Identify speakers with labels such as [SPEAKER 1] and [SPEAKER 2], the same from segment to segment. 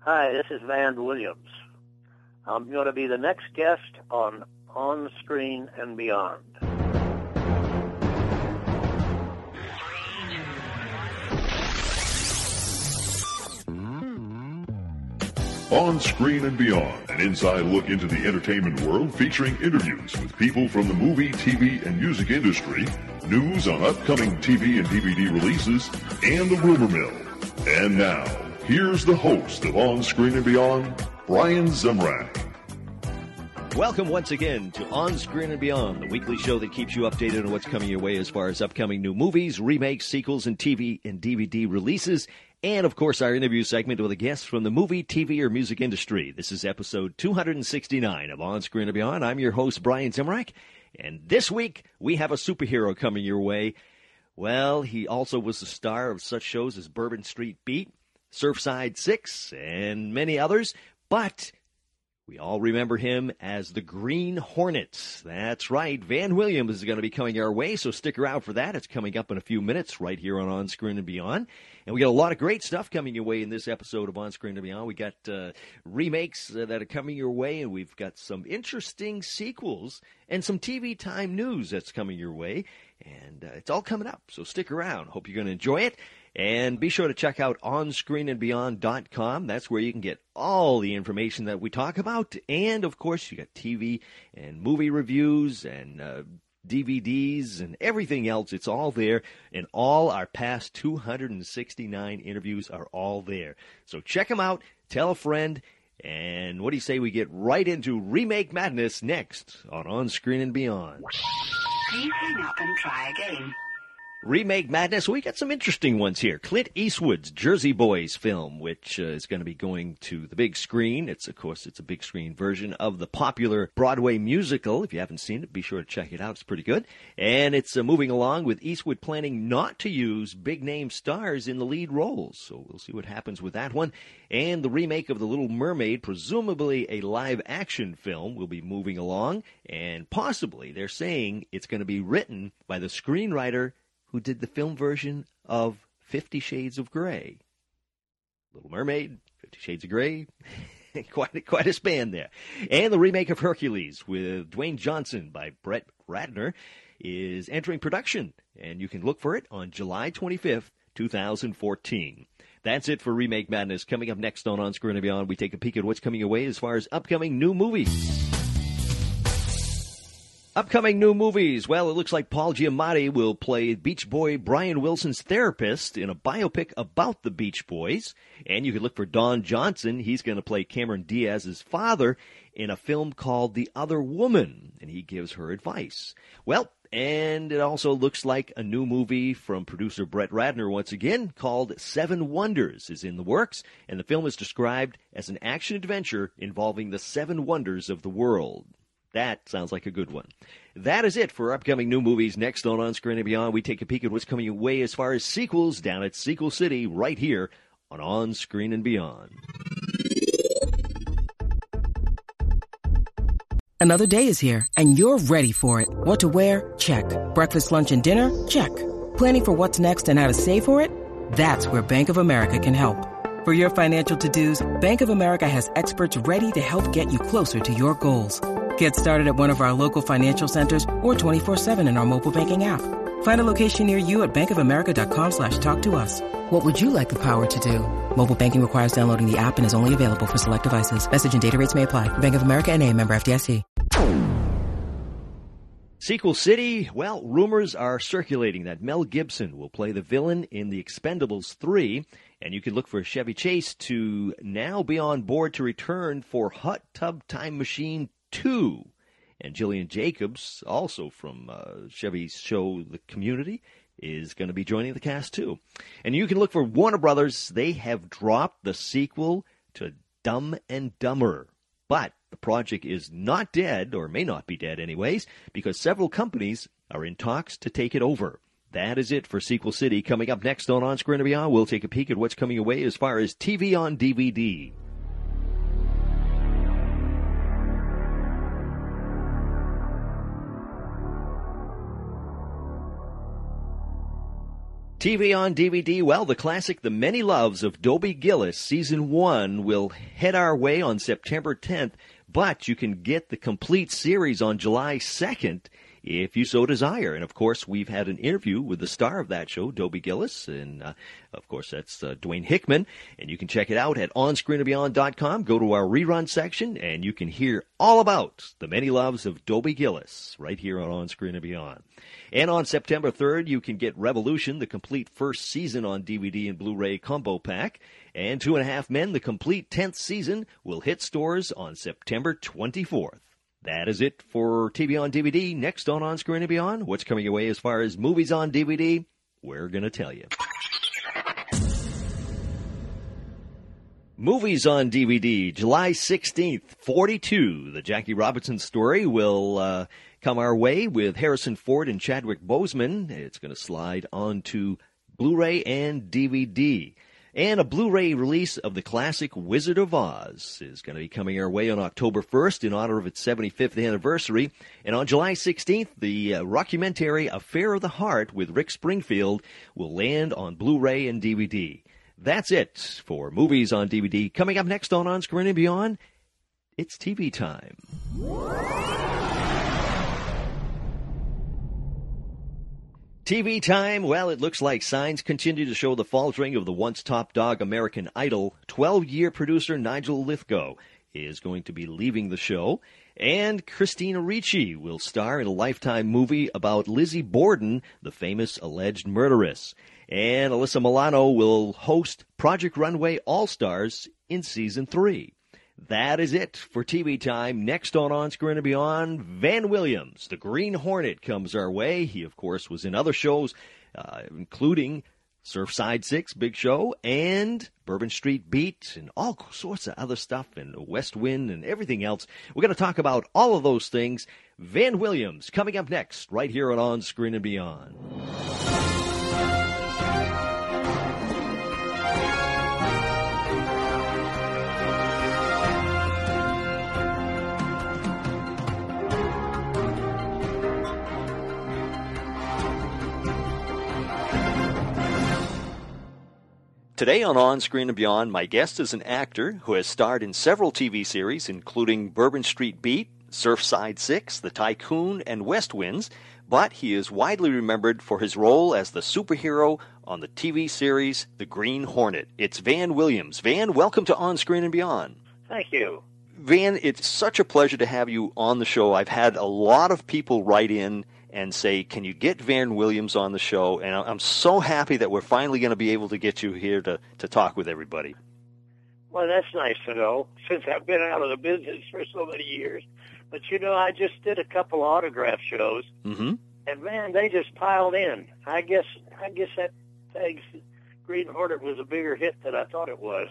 [SPEAKER 1] Hi, this is Van Williams. I'm going to be the next guest on On Screen and Beyond.
[SPEAKER 2] On Screen and Beyond, an inside look into the entertainment world featuring interviews with people from the movie, TV, and music industry, news on upcoming TV and DVD releases, and the rumor mill. And now, here's the host of On Screen and Beyond, Brian Zemrak.
[SPEAKER 3] Welcome once again to On Screen and Beyond, the weekly show that keeps you updated on what's coming your way as far as upcoming new movies, remakes, sequels, and TV and DVD releases. And of course, our interview segment with a guest from the movie, TV, or music industry. This is episode 269 of On Screen and Beyond. I'm your host, Brian Zemrak. And this week, we have a superhero coming your way. Well, he also was the star of such shows as Bourbon Street Beat, Surfside Six, and many others. But we all remember him as the Green Hornet. That's right. Van Williams is going to be coming our way, so stick around for that. It's coming up in a few minutes right here on On Screen and Beyond. And we got a lot of great stuff coming your way in this episode of On Screen and Beyond. We got uh, remakes uh, that are coming your way, and we've got some interesting sequels and some TV time news that's coming your way. And uh, it's all coming up, so stick around. Hope you're going to enjoy it. And be sure to check out onscreenandbeyond.com. That's where you can get all the information that we talk about. And of course, you got TV and movie reviews and uh, DVDs and everything else. It's all there. And all our past 269 interviews are all there. So check them out. Tell a friend. And what do you say we get right into Remake Madness next on On Screen and Beyond?
[SPEAKER 4] Please hang up and try again.
[SPEAKER 3] Remake Madness. We got some interesting ones here. Clint Eastwood's Jersey Boys film, which uh, is going to be going to the big screen. It's, of course, it's a big screen version of the popular Broadway musical. If you haven't seen it, be sure to check it out. It's pretty good. And it's uh, moving along with Eastwood planning not to use big name stars in the lead roles. So we'll see what happens with that one. And the remake of The Little Mermaid, presumably a live action film, will be moving along. And possibly, they're saying it's going to be written by the screenwriter who did the film version of Fifty Shades of Grey. Little Mermaid, Fifty Shades of Grey. quite, quite a span there. And the remake of Hercules with Dwayne Johnson by Brett Ratner is entering production, and you can look for it on July 25th, 2014. That's it for Remake Madness. Coming up next on On Screen and Beyond, we take a peek at what's coming away as far as upcoming new movies. Upcoming new movies. Well, it looks like Paul Giamatti will play Beach Boy Brian Wilson's therapist in a biopic about the Beach Boys. And you can look for Don Johnson. He's going to play Cameron Diaz's father in a film called The Other Woman, and he gives her advice. Well, and it also looks like a new movie from producer Brett Ratner once again called Seven Wonders is in the works, and the film is described as an action adventure involving the seven wonders of the world. That sounds like a good one. That is it for upcoming new movies. Next on On Screen and Beyond, we take a peek at what's coming way as far as sequels down at Sequel City right here on On Screen and Beyond.
[SPEAKER 5] Another day is here, and you're ready for it. What to wear? Check. Breakfast, lunch, and dinner? Check. Planning for what's next and how to save for it? That's where Bank of America can help. For your financial to-dos, Bank of America has experts ready to help get you closer to your goals. Get started at one of our local financial centers or 24-7 in our mobile banking app. Find a location near you at bankofamerica.com slash talk to us. What would you like the power to do? Mobile banking requires downloading the app and is only available for select devices. Message and data rates may apply. Bank of America and a member FDIC.
[SPEAKER 3] Sequel City, well, rumors are circulating that Mel Gibson will play the villain in The Expendables 3, and you can look for Chevy Chase to now be on board to return for Hot Tub Time Machine 2. And Gillian Jacobs, also from uh, Chevy's show The Community, is going to be joining the cast too. And you can look for Warner Brothers. They have dropped the sequel to Dumb and Dumber. But the project is not dead, or may not be dead anyways, because several companies are in talks to take it over. That is it for Sequel City. Coming up next on On Screen and Beyond, we'll take a peek at what's coming away as far as TV on DVD. TV on DVD, well, the classic The Many Loves of Dobie Gillis, Season 1, will head our way on September 10th, but you can get the complete series on July 2nd if you so desire. And of course, we've had an interview with the star of that show, Dobie Gillis, and uh, of course, that's uh, Dwayne Hickman. And you can check it out at onscreenandbeyond.com. Go to our rerun section, and you can hear all about the many loves of Dobie Gillis right here on On Screen and Beyond. And on September 3rd, you can get Revolution, the complete first season on DVD and Blu-ray combo pack. And Two and a Half Men, the complete 10th season, will hit stores on September 24th. That is it for TV on DVD. Next on On Screen and Beyond, what's coming your way as far as movies on DVD? We're going to tell you. Movies on DVD, July 16th, 42. The Jackie Robinson story will uh, come our way with Harrison Ford and Chadwick Boseman. It's going to slide onto Blu-ray and DVD. And a Blu-ray release of the classic Wizard of Oz is going to be coming our way on October 1st in honor of its 75th anniversary. And on July 16th, the uh, rockumentary Affair of the Heart with Rick Springfield will land on Blu-ray and DVD. That's it for movies on DVD. Coming up next on On Screen and Beyond, it's TV time. TV time. Well, it looks like signs continue to show the faltering of the once top dog American Idol. 12 year producer Nigel Lythgoe is going to be leaving the show. And Christina Ricci will star in a lifetime movie about Lizzie Borden, the famous alleged murderess. And Alyssa Milano will host Project Runway All Stars in season three. That is it for TV time. Next on On Screen and Beyond, Van Williams, the Green Hornet, comes our way. He, of course, was in other shows, uh, including Surfside Six, Big Show, and Bourbon Street Beat, and all sorts of other stuff, and West Wind, and everything else. We're going to talk about all of those things. Van Williams coming up next, right here on On Screen and Beyond. Today on On Screen and Beyond, my guest is an actor who has starred in several TV series, including Bourbon Street Beat, Surfside Six, The Tycoon, and West Winds, but he is widely remembered for his role as the superhero on the TV series The Green Hornet. It's Van Williams. Van, welcome to On Screen and Beyond.
[SPEAKER 1] Thank you.
[SPEAKER 3] Van, it's such a pleasure to have you on the show. I've had a lot of people write in and say, "Can you get Van Williams on the show?" And I'm so happy that we're finally going to be able to get you here to to talk with everybody.
[SPEAKER 1] Well, that's nice to know since I've been out of the business for so many years. But you know, I just did a couple autograph shows,
[SPEAKER 3] mm-hmm.
[SPEAKER 1] and man, they just piled in. I guess I guess that thanks Green Hornet was a bigger hit than I thought it was.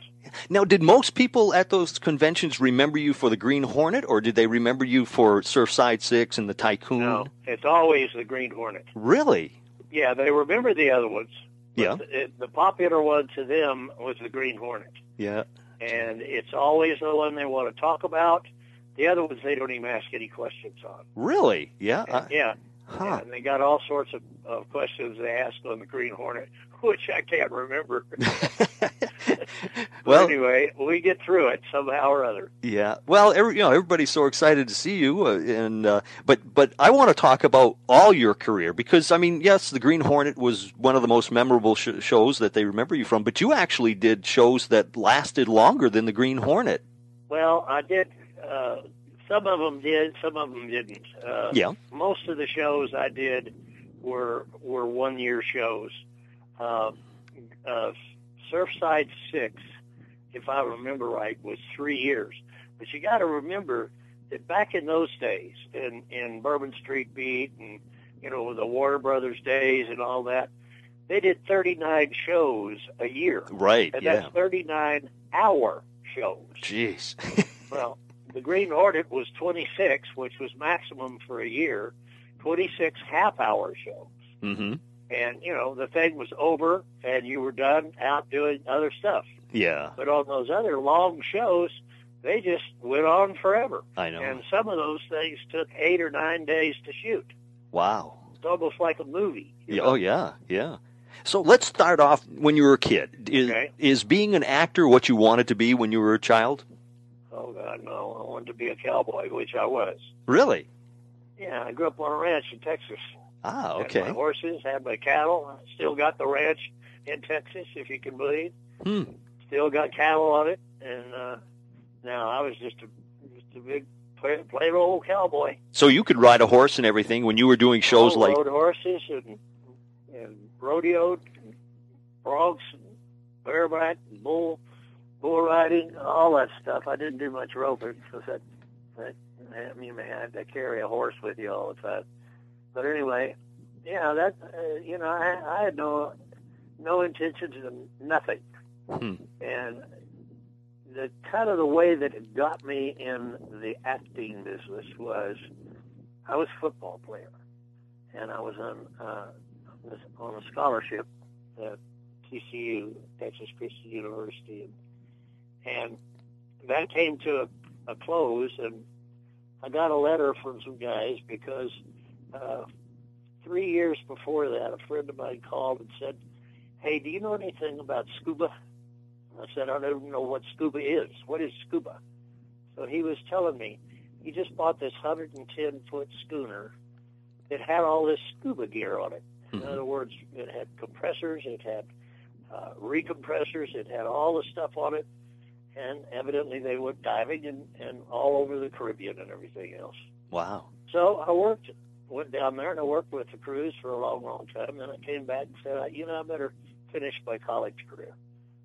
[SPEAKER 3] Now, did most people at those conventions remember you for the Green Hornet, or did they remember you for Surfside Six and the Tycoon?
[SPEAKER 1] No, it's always the Green Hornet.
[SPEAKER 3] Really?
[SPEAKER 1] Yeah, they remember the other ones.
[SPEAKER 3] Yeah.
[SPEAKER 1] The, the popular one to them was the Green Hornet.
[SPEAKER 3] Yeah.
[SPEAKER 1] And it's always the one they want to talk about. The other ones they don't even ask any questions on.
[SPEAKER 3] Really? Yeah.
[SPEAKER 1] And, yeah.
[SPEAKER 3] Huh.
[SPEAKER 1] And they got all sorts of, of questions they asked on the Green Hornet, which I can't remember.
[SPEAKER 3] well,
[SPEAKER 1] anyway, we get through it somehow or other.
[SPEAKER 3] Yeah. Well, every, you know, everybody's so excited to see you, uh, and uh, but but I want to talk about all your career because I mean, yes, the Green Hornet was one of the most memorable sh- shows that they remember you from, but you actually did shows that lasted longer than the Green Hornet.
[SPEAKER 1] Well, I did. Uh, some of them did, some of them didn't. Uh,
[SPEAKER 3] yeah.
[SPEAKER 1] Most of the shows I did were were one year shows. Uh, uh, Surfside Six, if I remember right, was three years. But you got to remember that back in those days, in in Bourbon Street Beat and you know the Warner Brothers days and all that, they did 39 shows a year.
[SPEAKER 3] Right.
[SPEAKER 1] And
[SPEAKER 3] yeah.
[SPEAKER 1] that's 39 hour shows.
[SPEAKER 3] Jeez.
[SPEAKER 1] well, the Green Hornet was 26, which was maximum for a year. 26 half hour shows.
[SPEAKER 3] Mm-hmm.
[SPEAKER 1] And, you know, the thing was over and you were done out doing other stuff.
[SPEAKER 3] Yeah.
[SPEAKER 1] But on those other long shows, they just went on forever.
[SPEAKER 3] I know.
[SPEAKER 1] And some of those things took eight or nine days to shoot.
[SPEAKER 3] Wow.
[SPEAKER 1] It's almost like a movie.
[SPEAKER 3] Yeah, oh yeah, yeah.
[SPEAKER 6] So let's start off when you were a kid. Is,
[SPEAKER 1] Okay.
[SPEAKER 6] is being an actor what you wanted to be when you were a child?
[SPEAKER 1] Oh God, no! I wanted to be a cowboy, which I was.
[SPEAKER 6] Really?
[SPEAKER 1] Yeah, I grew up on a ranch in Texas.
[SPEAKER 6] Ah,
[SPEAKER 1] Had
[SPEAKER 6] okay.
[SPEAKER 1] my horses, had my cattle. I still got the ranch in Texas, if you can believe.
[SPEAKER 6] Hmm.
[SPEAKER 1] Still got cattle on it, and uh, now I was just a just a big plain, plain old cowboy.
[SPEAKER 6] So you could ride a horse and everything when you were doing shows
[SPEAKER 1] I
[SPEAKER 6] like
[SPEAKER 1] rode horses and and rodeoed, and broncs, and bareback, and bull bull riding, all that stuff. I didn't do much roping because that that I mean, man, I had to carry a horse with you all the time. But anyway, yeah, that uh, you know, I, I had no no intentions of nothing,
[SPEAKER 6] Hmm.
[SPEAKER 1] and the kind of the way that it got me in the acting business was I was a football player, and I was on uh, on a scholarship at TCU, Texas Christian University, and, and that came to a, a close, and I got a letter from some guys because uh, three years before that, a friend of mine called and said, "Hey, do you know anything about scuba?" I said, "I don't even know what scuba is. What is scuba?" So he was telling me he just bought this 110 foot schooner that had all this scuba gear on it. In
[SPEAKER 6] Mhm.
[SPEAKER 1] other words, it had compressors, it had uh, recompressors, it had all the stuff on it, and evidently they went diving and, and all over the Caribbean and everything else.
[SPEAKER 6] wow.
[SPEAKER 1] So I worked, went down there and I worked with the crews for a long, long time. Then I came back and said, you know, I better finish my college career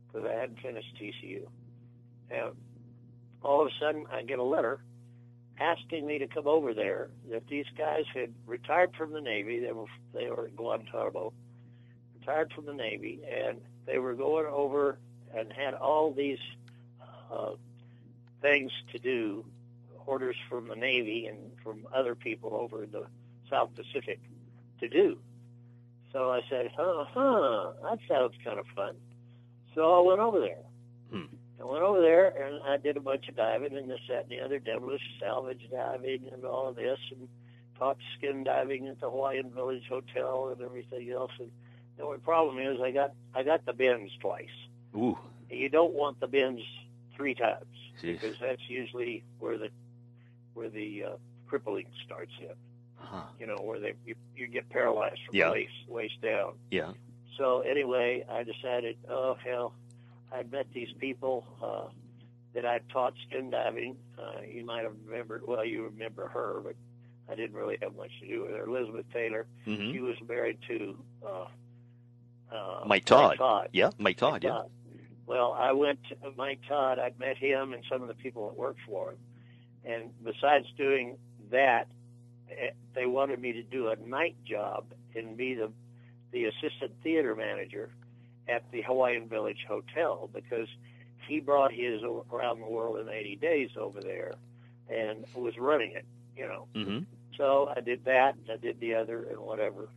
[SPEAKER 1] because I hadn't finished TCU. And all of a sudden, I get a letter asking me to come over there. That these guys had retired from the Navy. They were they were at Guantanamo, retired from the Navy, and they were going over and had all these uh, things to do orders from the Navy and from other people over in the South Pacific to do. So I said, huh, huh, that sounds kind of fun. So I went over there.
[SPEAKER 6] Hmm.
[SPEAKER 1] I went over there and I did a bunch of diving and this, that, and the other, devilish salvage diving and all of this and taught skin diving at the Hawaiian Village Hotel and everything else. And the only problem is I got I got the bends twice.
[SPEAKER 6] Ooh.
[SPEAKER 1] You don't want the bends three times
[SPEAKER 6] Jeez.
[SPEAKER 1] because that's usually where the where the uh, crippling starts in.
[SPEAKER 6] Huh.
[SPEAKER 1] You know, where they you, you get paralyzed from
[SPEAKER 6] Yeah.
[SPEAKER 1] waist waist down.
[SPEAKER 6] Yeah.
[SPEAKER 1] So anyway, I decided, oh hell, I'd met these people uh, that I'd taught skin diving. Uh, you might have remembered, well, you remember her, but I didn't really have much to do with her. Elizabeth Taylor.
[SPEAKER 6] Mm-hmm.
[SPEAKER 1] She was married to uh, uh,
[SPEAKER 6] Mike Todd.
[SPEAKER 1] Mike Todd.
[SPEAKER 6] Yeah. Mike Todd. Yeah.
[SPEAKER 1] Todd. Well, I went to Mike Todd. I'd met him and some of the people that worked for him. And besides doing that, they wanted me to do a night job and be the the assistant theater manager at the Hawaiian Village Hotel because he brought his around the world in 80 days over there and was running it, you know.
[SPEAKER 6] hmm
[SPEAKER 1] So I did that, and I did the other, and whatever.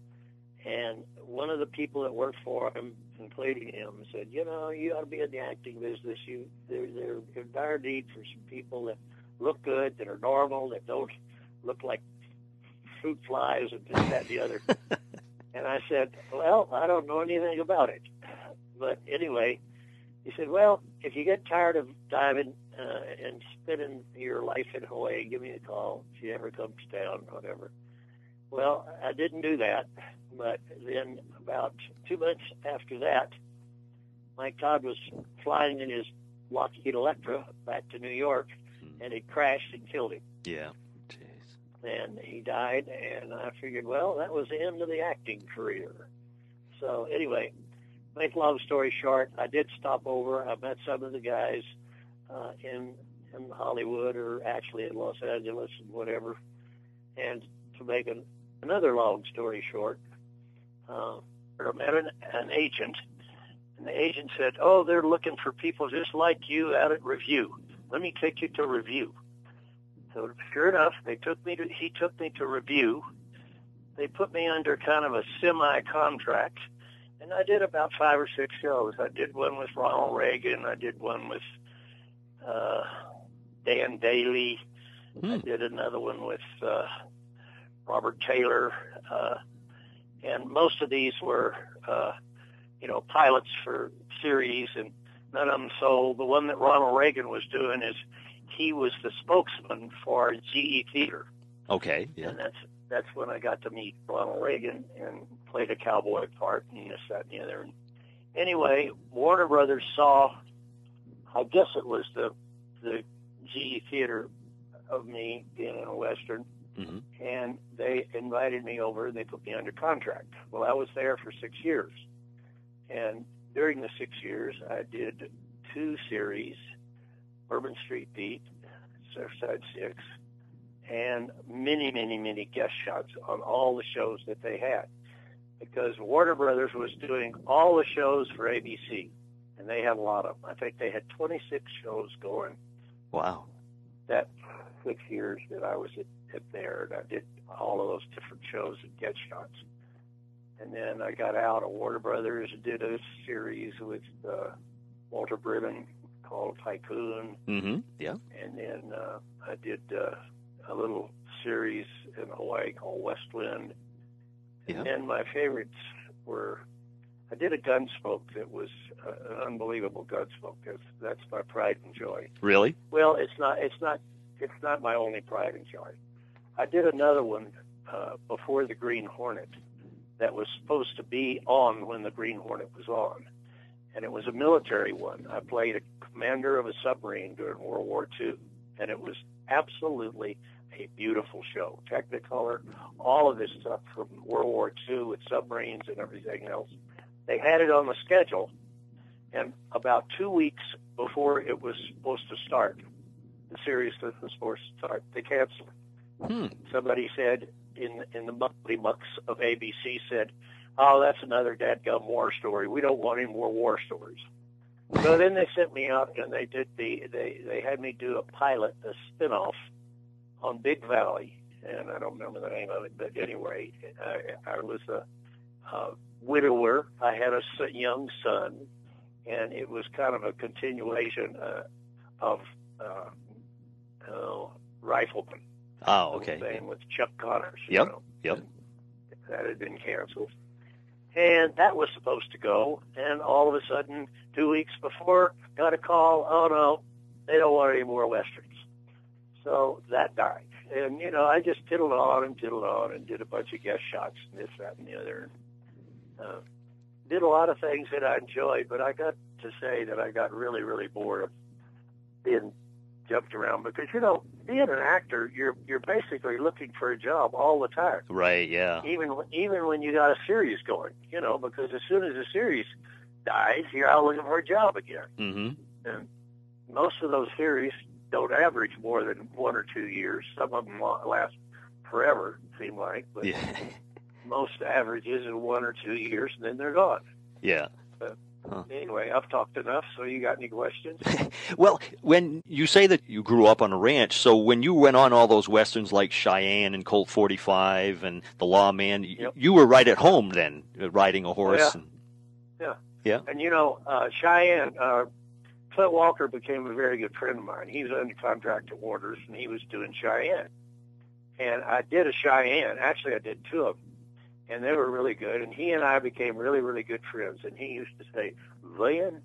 [SPEAKER 1] And one of the people that worked for him, including him, said, "You know, you ought to be in the acting business. You, there, there, there's dire need for some people that look good, that are normal, that don't look like fruit flies and this, that, and the other." and I said, "Well, I don't know anything about it, but anyway." He said, "Well, if you get tired of diving uh, and spending your life in Hawaii, give me a call if you ever comes down, whatever." Well, I didn't do that, but then about two months after that, Mike Todd was flying in his Lockheed Electra back to New York, and it crashed and killed him
[SPEAKER 6] Yeah.
[SPEAKER 1] And he died and I figured, well, that was the end of the acting career. So anyway, make long story short, I did stop over. I met some of the guys uh, in in Hollywood or actually in Los Angeles and whatever. And to make an, another long story short, uh, I met an, an agent, and the agent said, "Oh, they're looking for people just like you out at Revue. Let me take you to Revue." So sure enough, they took me to he took me to Revue. They put me under kind of a semi contract, and I did about five or six shows. I did one with Ronald Reagan. I did one with uh, Dan Dailey. I
[SPEAKER 6] Hmm.
[SPEAKER 1] did another one with uh, Robert Taylor, uh, and most of these were uh, you know, pilots for series, and none of them sold. The one that Ronald Reagan was doing is he was the spokesman for GE Theater,
[SPEAKER 6] Okay. Yeah.
[SPEAKER 1] and that's that's when I got to meet Ronald Reagan and played a cowboy part and this, that, and the other. And anyway, Warner Brothers saw, I guess it was the the GE Theater of me being in a western,
[SPEAKER 6] hmm
[SPEAKER 1] and they invited me over. and They put me under contract. Well, I was there for six years, and during the six years, I did two series: Bourbon Street Beat, Surfside Six, and many, many, many guest shots on all the shows that they had. Because Warner Brothers was doing all the shows for ABC, and they had a lot of them. I think they had 26 shows going
[SPEAKER 6] Wow.
[SPEAKER 1] that six years that I was at, at there, and I did all of those different shows and guest shots. And then I got out of Warner Brothers and did a series with uh, Walter Brennan called Tycoon,
[SPEAKER 6] hmm Yeah.
[SPEAKER 1] and then uh, I did uh, a little series in Hawaii called West Wind.
[SPEAKER 6] Yeah.
[SPEAKER 1] And then my favorites were I did a Gunsmoke that was uh, an unbelievable Gunsmoke. That's, that's my pride and joy.
[SPEAKER 6] Really?
[SPEAKER 1] Well, it's not. It's not. It's not my only pride and joy. I did another one uh, before the Green Hornet that was supposed to be on when the Green Hornet was on, and it was a military one. I played a commander of a submarine during World War II, and it was absolutely a beautiful show. Technicolor, all of this stuff from World War II with submarines and everything else. They had it on the schedule, and about two weeks before it was supposed to start, the series that was supposed to start, they canceled. it.
[SPEAKER 6] Hmm.
[SPEAKER 1] Somebody said in in the monthly mucks of ABC said, "Oh, that's another dadgum war story. We don't want any more war stories." So then they sent me out and they did the they they had me do a pilot, a spinoff on Big Valley, and I don't remember the name of it, but anyway, I, I was a, a widower. I had a young son, and it was kind of a continuation uh, of uh, uh, Rifleman.
[SPEAKER 6] Oh,
[SPEAKER 1] the
[SPEAKER 6] okay.
[SPEAKER 1] Thing with Chuck Connors.
[SPEAKER 6] Yep,
[SPEAKER 1] know,
[SPEAKER 6] yep.
[SPEAKER 1] That had been canceled. And that was supposed to go, and all of a sudden, two weeks before, got a call, oh no, they don't want any more Westerns. So that died. And, you know, I just tiddled on and tiddled on and did a bunch of guest shots and this, that, and the other. Uh, did a lot of things that I enjoyed, but I got to say that I got really, really bored of being jumped around because, you know, being an actor, you're you're basically looking for a job all the time
[SPEAKER 6] Right. Yeah.
[SPEAKER 1] even even when you got a series going, you know, because as soon as the series dies, you're out looking for a job again.
[SPEAKER 6] hmm
[SPEAKER 1] And most of those series don't average more than one or two years. Some of them last forever, it seem like, but
[SPEAKER 6] Yeah.
[SPEAKER 1] most averages are one or two years, and then they're gone.
[SPEAKER 6] yeah.
[SPEAKER 1] Anyway, I've talked enough. So you got any questions?
[SPEAKER 6] Well, when you say that you grew up on a ranch, so when you went on all those westerns like Cheyenne and Colt 45 and The Lawman,
[SPEAKER 1] Yep.
[SPEAKER 6] you were right at home then, uh, riding a horse.
[SPEAKER 1] Yeah.
[SPEAKER 6] And,
[SPEAKER 1] And you know, uh, Cheyenne, uh, Clint Walker became a very good friend of mine. He was under contract at Warners, and he was doing Cheyenne. And I did a Cheyenne. Actually, I did two of them, and they were really good. And he and I became really, really good friends. And he used to say, "Van,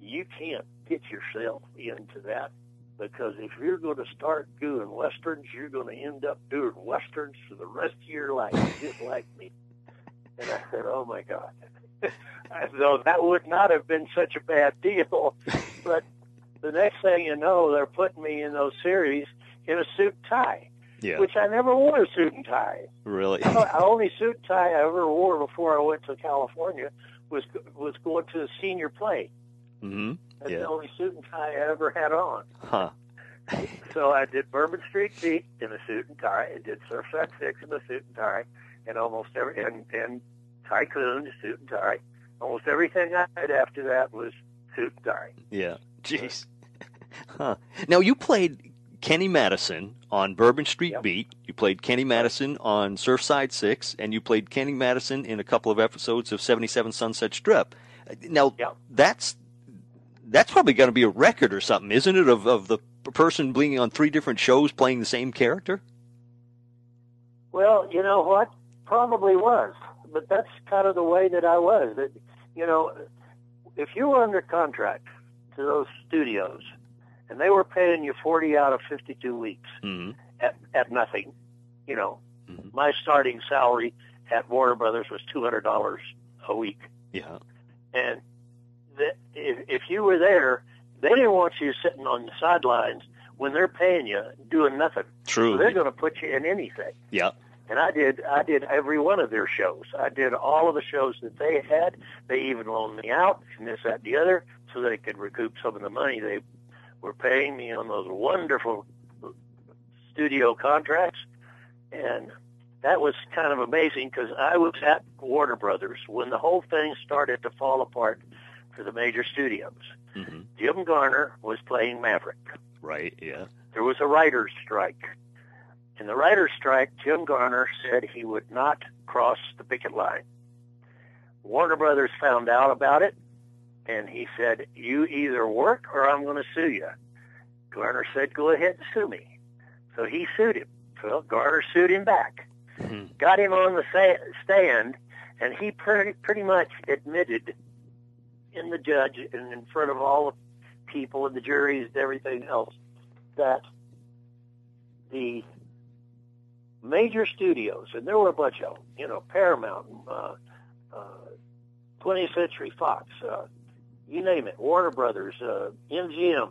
[SPEAKER 1] you can't get yourself into that." Because if you're going to start doing westerns, you're going to end up doing westerns for the rest of your life, just like me. And I said, "Oh my God!" Though oh, that would not have been such a bad deal, but the next thing you know, they're putting me in those series in a suit tie,
[SPEAKER 6] yeah.
[SPEAKER 1] which I never wore a suit and tie.
[SPEAKER 6] really?
[SPEAKER 1] The only suit and tie I ever wore before I went to California was was going to the senior play.
[SPEAKER 6] hmm
[SPEAKER 1] That's
[SPEAKER 6] Yeah.
[SPEAKER 1] the only suit and tie I ever had on.
[SPEAKER 6] Huh.
[SPEAKER 1] So I did Bourbon Street Beat in a suit and tie. I did Surfside Six in a suit and tie, and almost every and and Tycoon suit and tie. Almost everything I did after that was suit and tie.
[SPEAKER 6] Yeah. Jeez. huh. Now you played Kenny Madison on Bourbon Street
[SPEAKER 1] Yep.
[SPEAKER 6] Beat. You played Kenny Madison on Surfside Six, and you played Kenny Madison in a couple of episodes of Seventy Seven Sunset Strip. Now
[SPEAKER 1] Yep.
[SPEAKER 6] that's that's probably going to be a record or something, isn't it? Of of the person being on three different shows playing the same character.
[SPEAKER 1] Well, you know what? Probably was, but that's kind of the way that I was. That you know, if you were under contract to those studios and they were paying you 40 out of 52 weeks
[SPEAKER 6] hmm
[SPEAKER 1] at, at nothing, you know,
[SPEAKER 6] Mhm.
[SPEAKER 1] my starting salary at Warner Brothers was $200 a week.
[SPEAKER 6] Yeah.
[SPEAKER 1] And the, if, if you were there, they didn't want you sitting on the sidelines when they're paying you doing nothing.
[SPEAKER 6] True.
[SPEAKER 1] So they're going to put you in anything.
[SPEAKER 6] Yeah.
[SPEAKER 1] And I did I did every one of their shows. I did all of the shows that they had. They even loaned me out and this, that, and the other, so they could recoup some of the money they were paying me on those wonderful studio contracts. And that was kind of amazing because I was at Warner Brothers when the whole thing started to fall apart for the major studios.
[SPEAKER 6] hmm
[SPEAKER 1] Jim Garner was playing Maverick
[SPEAKER 6] Right. Yeah.
[SPEAKER 1] there was a writer's strike. In the writer's strike, Jim Garner said he would not cross the picket line. Warner Brothers found out about it, and he said, you either work or I'm going to sue you. Garner said, go ahead and sue me. So he sued him. Well, Garner sued him back,
[SPEAKER 6] Mhm.
[SPEAKER 1] got him on the sa- stand, and he pretty, pretty much admitted in the judge and in front of all the people and the juries and everything else that the major studios, and there were a bunch of them, you know, Paramount, uh, uh, 20th Century Fox, uh, you name it, Warner Brothers, uh, MGM,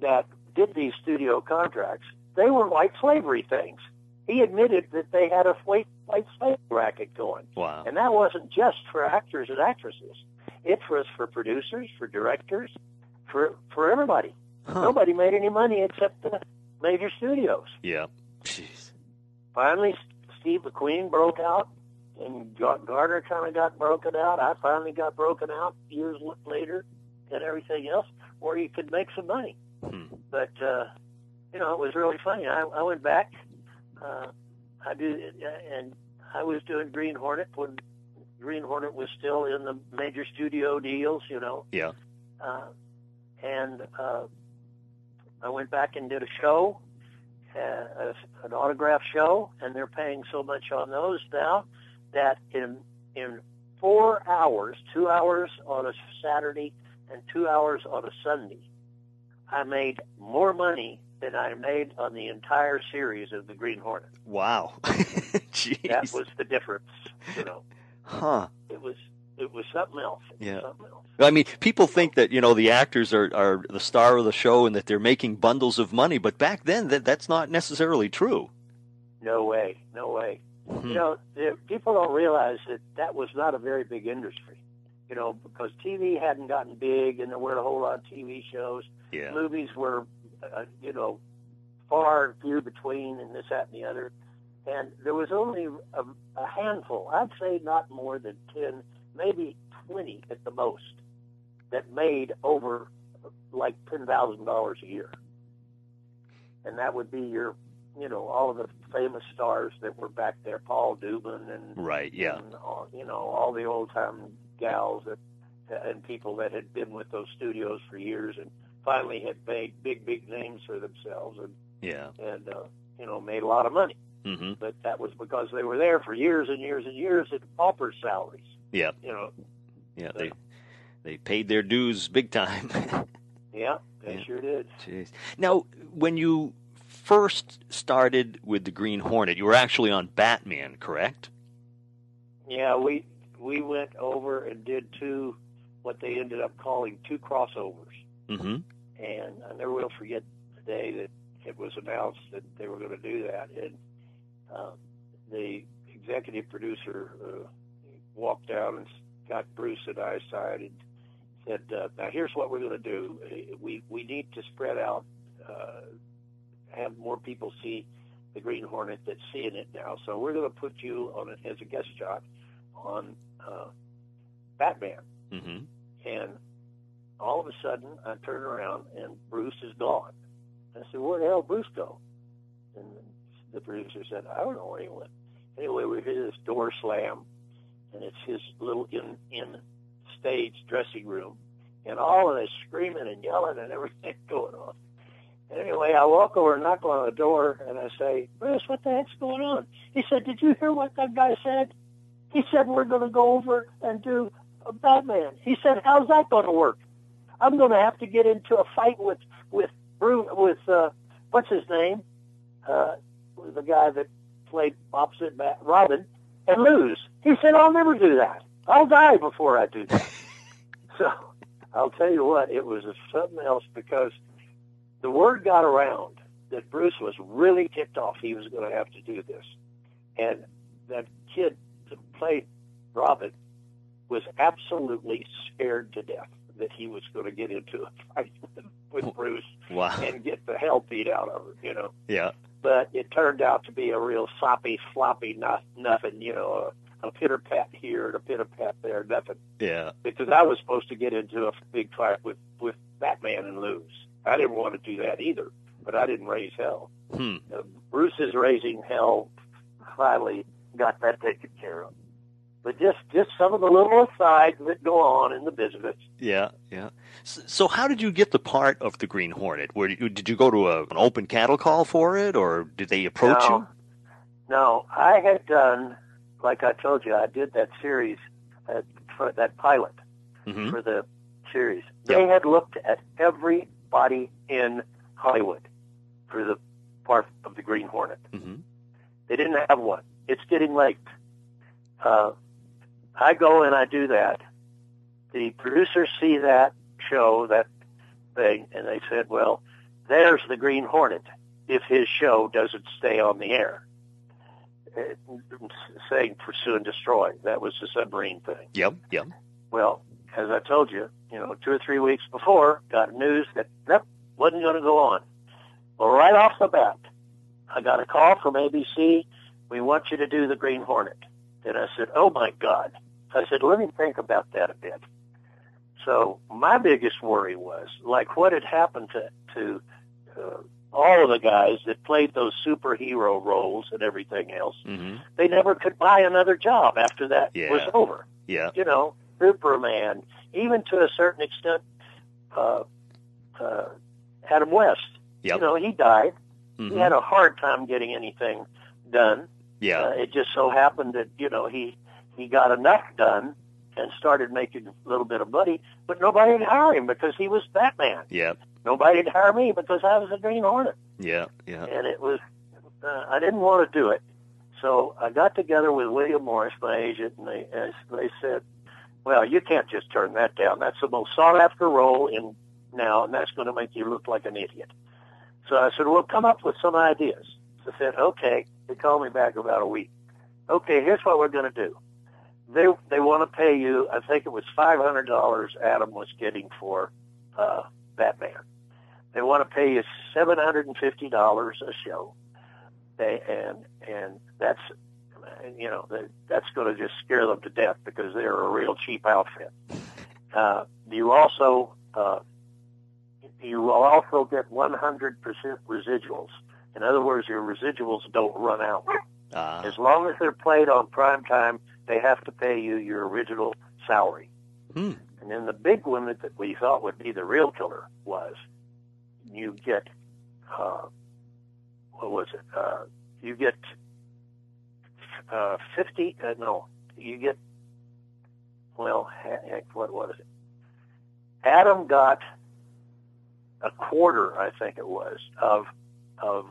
[SPEAKER 1] that did these studio contracts, they were like slavery things. He admitted that they had a white, white slave racket going.
[SPEAKER 6] Wow.
[SPEAKER 1] And that wasn't just for actors and actresses. It was for producers, for directors, for for everybody.
[SPEAKER 6] Huh.
[SPEAKER 1] Nobody made any money except the major studios.
[SPEAKER 6] Yeah. Jeez.
[SPEAKER 1] Finally, Steve McQueen broke out, and Gar- Garner kind of got broken out. I finally got broken out years later, and everything else, where you could make some money.
[SPEAKER 6] Hmm.
[SPEAKER 1] But uh, you know, it was really funny. I, I went back. Uh, I do, and I was doing Green Hornet when Green Hornet was still in the major studio deals. You know,
[SPEAKER 6] Yeah.
[SPEAKER 1] uh, and uh, I went back and did a show, uh, an autograph show, and they're paying so much on those now that in in four hours, two hours on a Saturday and two hours on a Sunday, I made more money than I made on the entire series of the Green Hornet.
[SPEAKER 6] Wow. Jeez.
[SPEAKER 1] That was the difference. You know,
[SPEAKER 6] huh.
[SPEAKER 1] it was it was something else. It
[SPEAKER 6] Yeah.
[SPEAKER 1] something else.
[SPEAKER 6] I mean, people think that you know the actors are, are the star of the show and that they're making bundles of money, but back then that that's not necessarily true.
[SPEAKER 1] No way, no way.
[SPEAKER 6] Hmm.
[SPEAKER 1] You know, the, people don't realize that that was not a very big industry. You know, because TV hadn't gotten big, and there weren't a whole lot of TV shows.
[SPEAKER 6] Yeah.
[SPEAKER 1] Movies were, uh, you know, far few between, and this, that, and the other. And there was only a, a handful. I'd say not more than ten, maybe twenty at the most, that made over like ten thousand dollars a year. And that would be your you know, all of the famous stars that were back there, Paul Dubin and
[SPEAKER 6] Right. Yeah.
[SPEAKER 1] and all, you know all the old time gals that and people that had been with those studios for years and finally had made big big names for themselves and
[SPEAKER 6] Yeah.
[SPEAKER 1] and uh, you know made a lot of money.
[SPEAKER 6] hmm
[SPEAKER 1] But that was because they were there for years and years and years at pauper salaries.
[SPEAKER 6] Yeah.
[SPEAKER 1] You know,
[SPEAKER 6] Yeah. They they paid their dues big time.
[SPEAKER 1] yeah, they
[SPEAKER 6] Yeah.
[SPEAKER 1] sure did.
[SPEAKER 6] Jeez. Now, when you first started with the Green Hornet, you were actually on Batman, correct?
[SPEAKER 1] Yeah, we we went over and did two what they ended up calling two crossovers.
[SPEAKER 6] Mm-hmm.
[SPEAKER 1] and I never will forget the day that it was announced that they were going to do that. And uh, the executive producer uh, walked down and got Bruce and I aside and said, uh, "Now here's what we're going to do. We we need to spread out, uh, have more people see the Green Hornet that's seeing it now. So we're going to put you on it as a guest shot on uh, Batman."
[SPEAKER 6] Mm-hmm.
[SPEAKER 1] And all of a sudden, I turn around and Bruce is gone. I said, "Where the hell Bruce go?" And the producer said, "I don't know where he went." Anyway, we hear this door slam, and it's his little in in stage dressing room, and all of this screaming and yelling and everything going on. Anyway, I walk over and knock on the door, and I say, "Bruce, what the heck's going on?" He said, "Did you hear what that guy said?" He said, "We're going to go over and do a Batman. He said, "How's that going to work? I'm going to have to get into a fight with with Bruce, with uh, what's his name, uh, the guy that played opposite Bat- Robin, and lose." He said, "I'll never do that. I'll die before I do that." so I'll tell you what, it was something else because the word got around that Bruce was really ticked off he was going to have to do this. And that kid that played Robin was absolutely scared to death that he was going to get into a fight with, Bruce
[SPEAKER 6] Wow.
[SPEAKER 1] and get the hell beat out of him, you know.
[SPEAKER 6] Yeah.
[SPEAKER 1] But it turned out to be a real soppy, floppy, no, nothing, you know, a, a pitter pat here and a pitter pat there, nothing.
[SPEAKER 6] Yeah.
[SPEAKER 1] Because I was supposed to get into a big fight with with Batman and lose. I didn't want to do that either, but I didn't raise hell.
[SPEAKER 6] Hmm.
[SPEAKER 1] Uh, Bruce's raising hell finally got that taken care of. But just just some of the little asides that go on in the business.
[SPEAKER 6] Yeah. Yeah. So, so how did you get the part of the Green Hornet? Where did you, did you go to a, an open cattle call for it, or did they approach
[SPEAKER 1] no,
[SPEAKER 6] you?
[SPEAKER 1] No, I had done, like I told you, I did that series, uh, for that pilot
[SPEAKER 6] hmm
[SPEAKER 1] for the series.
[SPEAKER 6] Yep.
[SPEAKER 1] They had looked at everybody in Hollywood for the part of the Green Hornet.
[SPEAKER 6] hmm
[SPEAKER 1] They didn't have one. It's getting late. Uh, I go and I do that. The producers see that show, that thing, and they said, well, there's the Green Hornet if his show doesn't stay on the air. Uh, saying pursue and destroy. That was the submarine thing.
[SPEAKER 6] Yep. Yep.
[SPEAKER 1] Well, as I told you, you know, two or three weeks before, got news that nope, wasn't going to go on. Well, right off the bat, I got a call from ABC. We want you to do the Green Hornet. And I said, oh my God. I said, let me think about that a bit. So my biggest worry was like what had happened to, to uh, all of the guys that played those superhero roles and everything else.
[SPEAKER 6] hmm
[SPEAKER 1] They never could buy another job after that
[SPEAKER 6] Yeah.
[SPEAKER 1] was over
[SPEAKER 6] Yeah.
[SPEAKER 1] you know, Superman, even to a certain extent, uh, uh, Adam West.
[SPEAKER 6] Yep.
[SPEAKER 1] You know, he died.
[SPEAKER 6] hmm
[SPEAKER 1] He had a hard time getting anything done.
[SPEAKER 6] Yeah.
[SPEAKER 1] Uh, it just so happened that you know he he got enough done and started making a little bit of money, but nobody would hire him because he was Batman.
[SPEAKER 6] yeah.
[SPEAKER 1] Nobody would hire me because I was a Green Hornet
[SPEAKER 6] Yeah. Yeah.
[SPEAKER 1] and it was uh, I didn't want to do it. So I got together with William Morris, my agent, and they they said, "Well, you can't just turn that down. That's the most sought after role in now, and that's going to make you look like an idiot." So I said, "Well, come up with some ideas." So I said, "Okay." They called me back about a week. Okay, here's what we're going to do. They they want to pay you. I think it was five hundred dollars. Adam was getting for uh, Batman. They want to pay you seven hundred and fifty dollars a show. They and and that's you know that, that's going to just scare them to death because they're a real cheap outfit. Uh, you also uh, you will also get one hundred percent residuals. In other words, your residuals don't run out.
[SPEAKER 6] Uh,
[SPEAKER 1] As long as they're played on prime time, they have to pay you your original salary.
[SPEAKER 6] Hmm.
[SPEAKER 1] And then the big one that, that we thought would be the real killer was you get, uh, what was it? Uh, you get uh, 50, uh, no, you get, well, heck, what was it? Adam got a quarter, I think it was, of, of,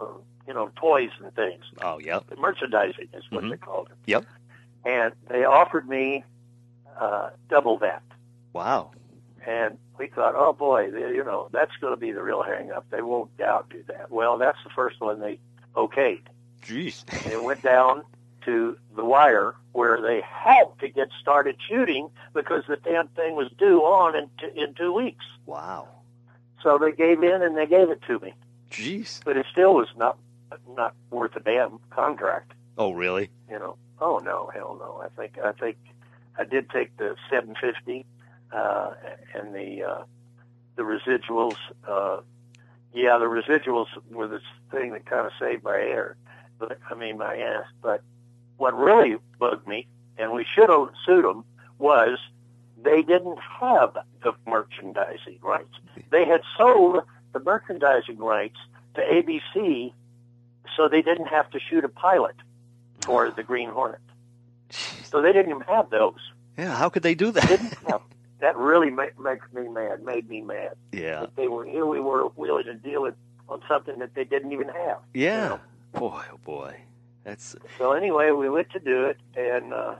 [SPEAKER 1] uh, you know, toys and things
[SPEAKER 6] oh, yeah.
[SPEAKER 1] merchandising is what
[SPEAKER 6] Mhm.
[SPEAKER 1] they called it.
[SPEAKER 6] Yep.
[SPEAKER 1] And they offered me uh, double that.
[SPEAKER 6] Wow.
[SPEAKER 1] And we thought, oh boy, they- you know, that's going to be the real hang up. They won't outdo that. Well, that's the first one they okayed.
[SPEAKER 6] Jeez.
[SPEAKER 1] It went down to the wire where they had to get started shooting because the damn thing was due on in, t- in two weeks.
[SPEAKER 6] Wow.
[SPEAKER 1] So they gave in and they gave it to me.
[SPEAKER 6] Jeez.
[SPEAKER 1] But it still was not not worth a damn contract.
[SPEAKER 6] Oh, really?
[SPEAKER 1] you know, oh no, hell no. I think I think I did take the 750 uh, and the uh, the residuals. Uh, yeah, the residuals were this thing that kind of saved my air, but I mean my ass. But what really bugged me, and we should have sued them, was they didn't have the merchandising rights. They had sold the merchandising rights to ABC, so they didn't have to shoot a pilot for the Green Hornet. So they didn't even have those.
[SPEAKER 3] Yeah, how could they do that?
[SPEAKER 1] Didn't have. That really ma- makes me mad. Made me mad.
[SPEAKER 3] yeah,
[SPEAKER 1] That they were here. We were willing to deal with on something that they didn't even have. you
[SPEAKER 3] yeah.
[SPEAKER 1] know?
[SPEAKER 3] Boy, oh boy, that's
[SPEAKER 1] So anyway, we went to do it, and uh,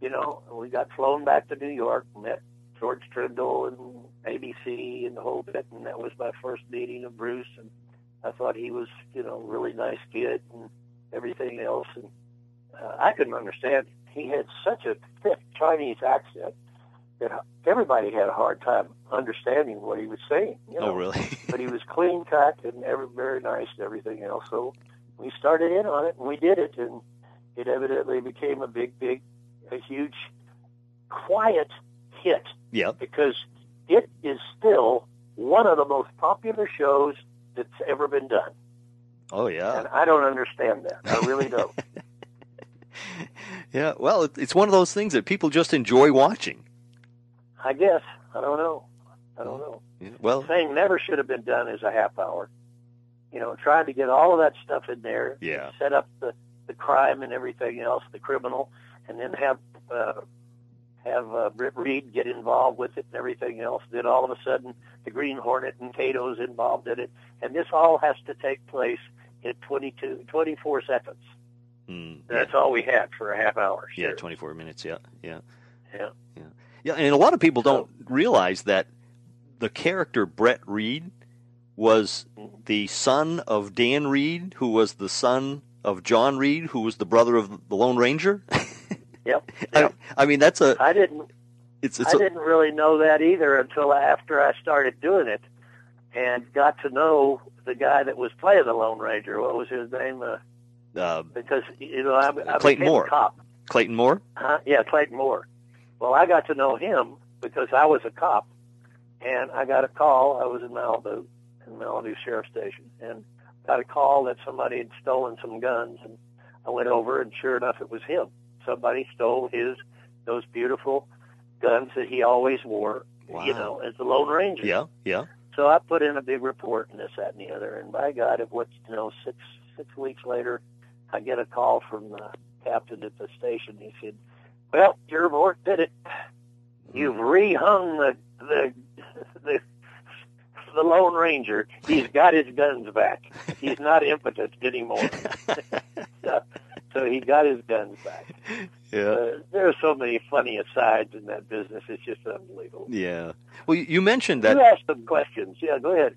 [SPEAKER 1] you know, we got flown back to New York, met George Trendle and ABC and the whole bit, and that was my first meeting of Bruce. And I thought he was, you know, really nice kid and everything else. And uh, I couldn't understand. He had such a thick Chinese accent that everybody had a hard time understanding what he was saying. You know?
[SPEAKER 3] oh really?
[SPEAKER 1] but he was clean cut and every, very nice and everything else. So we started in on it and we did it, and it evidently became a big, big, a huge, quiet hit
[SPEAKER 3] yep.
[SPEAKER 1] because it is still one of the most popular shows that's ever been done.
[SPEAKER 3] Oh yeah.
[SPEAKER 1] And I don't understand that. I really don't.
[SPEAKER 3] Yeah. Well, it's one of those things that people just enjoy watching.
[SPEAKER 1] I guess. I don't know. I don't know.
[SPEAKER 3] Yeah, Well,
[SPEAKER 1] thing never should have been done as a half hour. You know, trying to get all of that stuff in there,
[SPEAKER 3] Yeah.
[SPEAKER 1] set up the the crime and everything else, the criminal, and then have uh, have uh, Britt Reid get involved with it and everything else. Then all of a sudden, the Green Hornet and Kato's involved in it, and this all has to take place in 22, 24 seconds.
[SPEAKER 3] mm,
[SPEAKER 1] That's all we had for a half hour.
[SPEAKER 3] yeah, 24 minutes. Yeah, yeah,
[SPEAKER 1] Yeah.
[SPEAKER 3] yeah. And a lot of people don't realize that the character Brett Reid was the son of Dan Reid, who was the son of John Reid, who was the brother of the Lone Ranger.
[SPEAKER 1] Yep.
[SPEAKER 3] I,
[SPEAKER 1] Yep.
[SPEAKER 3] I mean, that's a
[SPEAKER 1] I didn't.
[SPEAKER 3] it's it's
[SPEAKER 1] I
[SPEAKER 3] a,
[SPEAKER 1] didn't really know that either until after I started doing it, and got to know the guy that was playing the Lone Ranger. What was his name? Uh,
[SPEAKER 3] uh,
[SPEAKER 1] because you know I, I
[SPEAKER 3] Clayton Moore.
[SPEAKER 1] a cop.
[SPEAKER 3] Clayton Moore.
[SPEAKER 1] Huh? Yeah, Clayton Moore. Well, I got to know him because I was a cop, and I got a call. I was in Malibu, in Malibu Sheriff Station, and got a call that somebody had stolen some guns, and I went over, and sure enough, it was him. Somebody stole his those beautiful guns that he always wore,
[SPEAKER 3] Wow.
[SPEAKER 1] you know, as the Lone Ranger.
[SPEAKER 3] Yeah, yeah.
[SPEAKER 1] So I put in a big report and this, that, and the other. And by God, it was you know six six weeks later, I get a call from the captain at the station. He said, "Well, your report did it. You've hmm. rehung the the the the Lone Ranger. He's got his guns back. He's not impotent anymore. so, so he got his guns back.
[SPEAKER 3] Yeah.
[SPEAKER 1] Uh, there are so many funny asides in that business. It's just unbelievable.
[SPEAKER 3] Yeah. Well, you- you mentioned that
[SPEAKER 1] you asked some questions. Yeah, go ahead.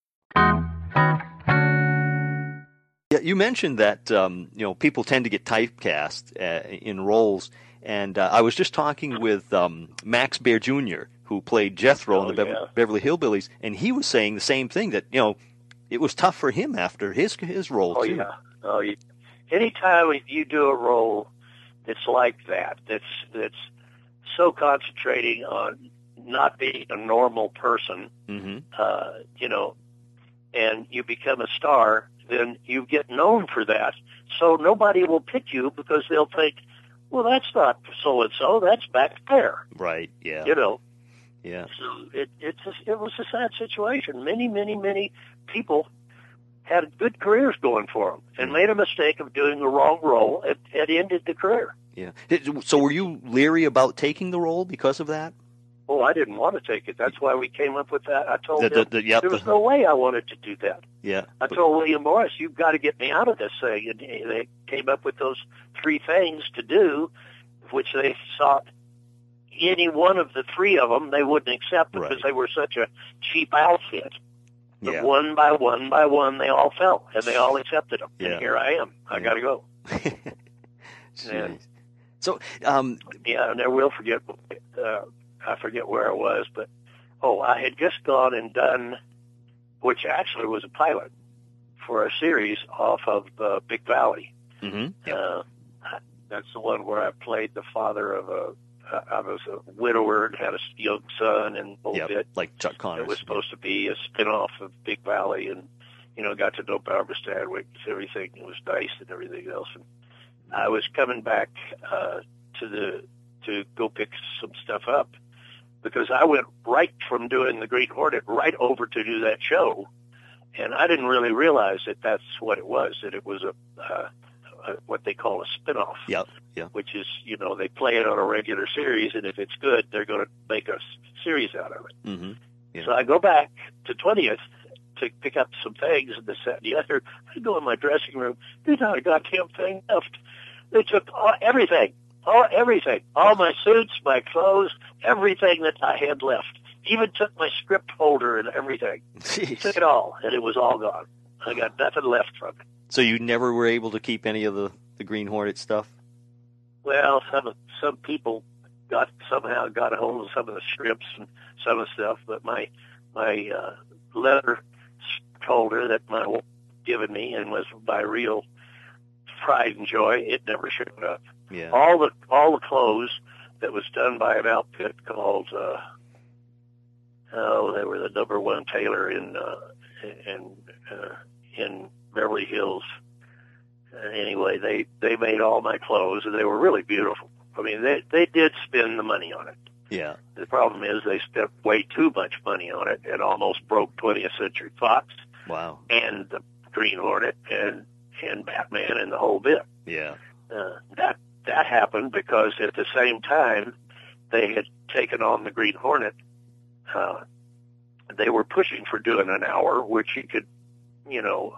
[SPEAKER 3] Yeah, you mentioned that um, you know people tend to get typecast uh, in roles, and uh, I was just talking with um, Max Baer Jr., who played Jethro in
[SPEAKER 1] Oh,
[SPEAKER 3] the Bev-
[SPEAKER 1] yeah.
[SPEAKER 3] Beverly Hillbillies, and he was saying the same thing that you know it was tough for him after his his role
[SPEAKER 1] Oh
[SPEAKER 3] too.
[SPEAKER 1] yeah. Oh yeah. Anytime you do a role that's like that, that's that's so concentrating on not being a normal person,
[SPEAKER 3] hmm
[SPEAKER 1] uh, you know, and you become a star, then you get known for that. So nobody will pick you because they'll think, well, that's not so and so. That's back there,
[SPEAKER 3] Right. Yeah.
[SPEAKER 1] you know.
[SPEAKER 3] Yeah.
[SPEAKER 1] So it it's a, it was a sad situation. Many, many, many people had good careers going for them and hmm. made a mistake of doing the wrong role. It, it ended the career.
[SPEAKER 3] Yeah. So were you leery about taking the role because of that?
[SPEAKER 1] Oh, I didn't want to take it. That's why we came up with that. I told
[SPEAKER 3] The-
[SPEAKER 1] him
[SPEAKER 3] the- the- yep,
[SPEAKER 1] there was no way I wanted to do that.
[SPEAKER 3] Yeah.
[SPEAKER 1] I told William Morris, "You've got to get me out of this thing." And they came up with those three things to do, which they sought any one of the three of them they wouldn't accept because
[SPEAKER 3] Right.
[SPEAKER 1] they were such a cheap outfit. But
[SPEAKER 3] yeah.
[SPEAKER 1] one by one by one, they all fell, and they all accepted them.
[SPEAKER 3] Yeah.
[SPEAKER 1] And here I am. I
[SPEAKER 3] Yeah.
[SPEAKER 1] got to go.
[SPEAKER 3] So, um,
[SPEAKER 1] Yeah, I never will forget. Uh, I forget where I was, but oh, I had just gone and done, which actually was a pilot for a series off of uh, Big Valley.
[SPEAKER 3] mhm. Yeah.
[SPEAKER 1] Uh, That's the one where I played the father of a. Uh, I was a widower and had a young son, and whole
[SPEAKER 3] Yep,
[SPEAKER 1] bit.
[SPEAKER 3] like Chuck Connors.
[SPEAKER 1] It was supposed to be a spin-off of Big Valley, and you know, got to know Barbara Stanwyck, and everything. It was nice and everything else. And I was coming back uh, to the to go pick some stuff up because I went right from doing the Green Hornet right over to do that show, and I didn't really realize that that's what it was. That it was a, uh, a what they call a spin-off
[SPEAKER 3] Yep. Yeah.
[SPEAKER 1] which is, you know, they play it on a regular series, and if it's good, they're going to make a series out of it.
[SPEAKER 3] Mm-hmm. Yeah.
[SPEAKER 1] So I go back to 20th to pick up some things, and this, that, and the other. I go in my dressing room. There's not a goddamn thing left. They took all, everything, all everything, all my suits, my clothes, everything that I had left. Even took my script holder and everything.
[SPEAKER 3] Jeez.
[SPEAKER 1] Took it all, and it was all gone. I got nothing left from it.
[SPEAKER 6] So you never were able to keep any of the, the Green Hornet stuff?
[SPEAKER 1] Well, some of- some people got somehow got a hold of some of the scripts and some of the stuff, but my my uh, leather holder that my wife given me and was my real pride and joy, it never showed up.
[SPEAKER 3] Yeah.
[SPEAKER 1] All the all the clothes that was done by an outfit called uh, oh, they were the number one tailor in uh, in uh, in Beverly Hills. Uh, anyway, they they made all my clothes, and they were really beautiful. I mean, they they did spend the money on it.
[SPEAKER 3] Yeah.
[SPEAKER 1] The problem is they spent way too much money on it and almost broke 20th Century Fox
[SPEAKER 3] Wow.
[SPEAKER 1] and the Green Hornet and and Batman and the whole bit.
[SPEAKER 3] Yeah.
[SPEAKER 1] Uh, that that happened because at the same time they had taken on the Green Hornet. Uh, they were pushing for doing an hour, which you could, you know,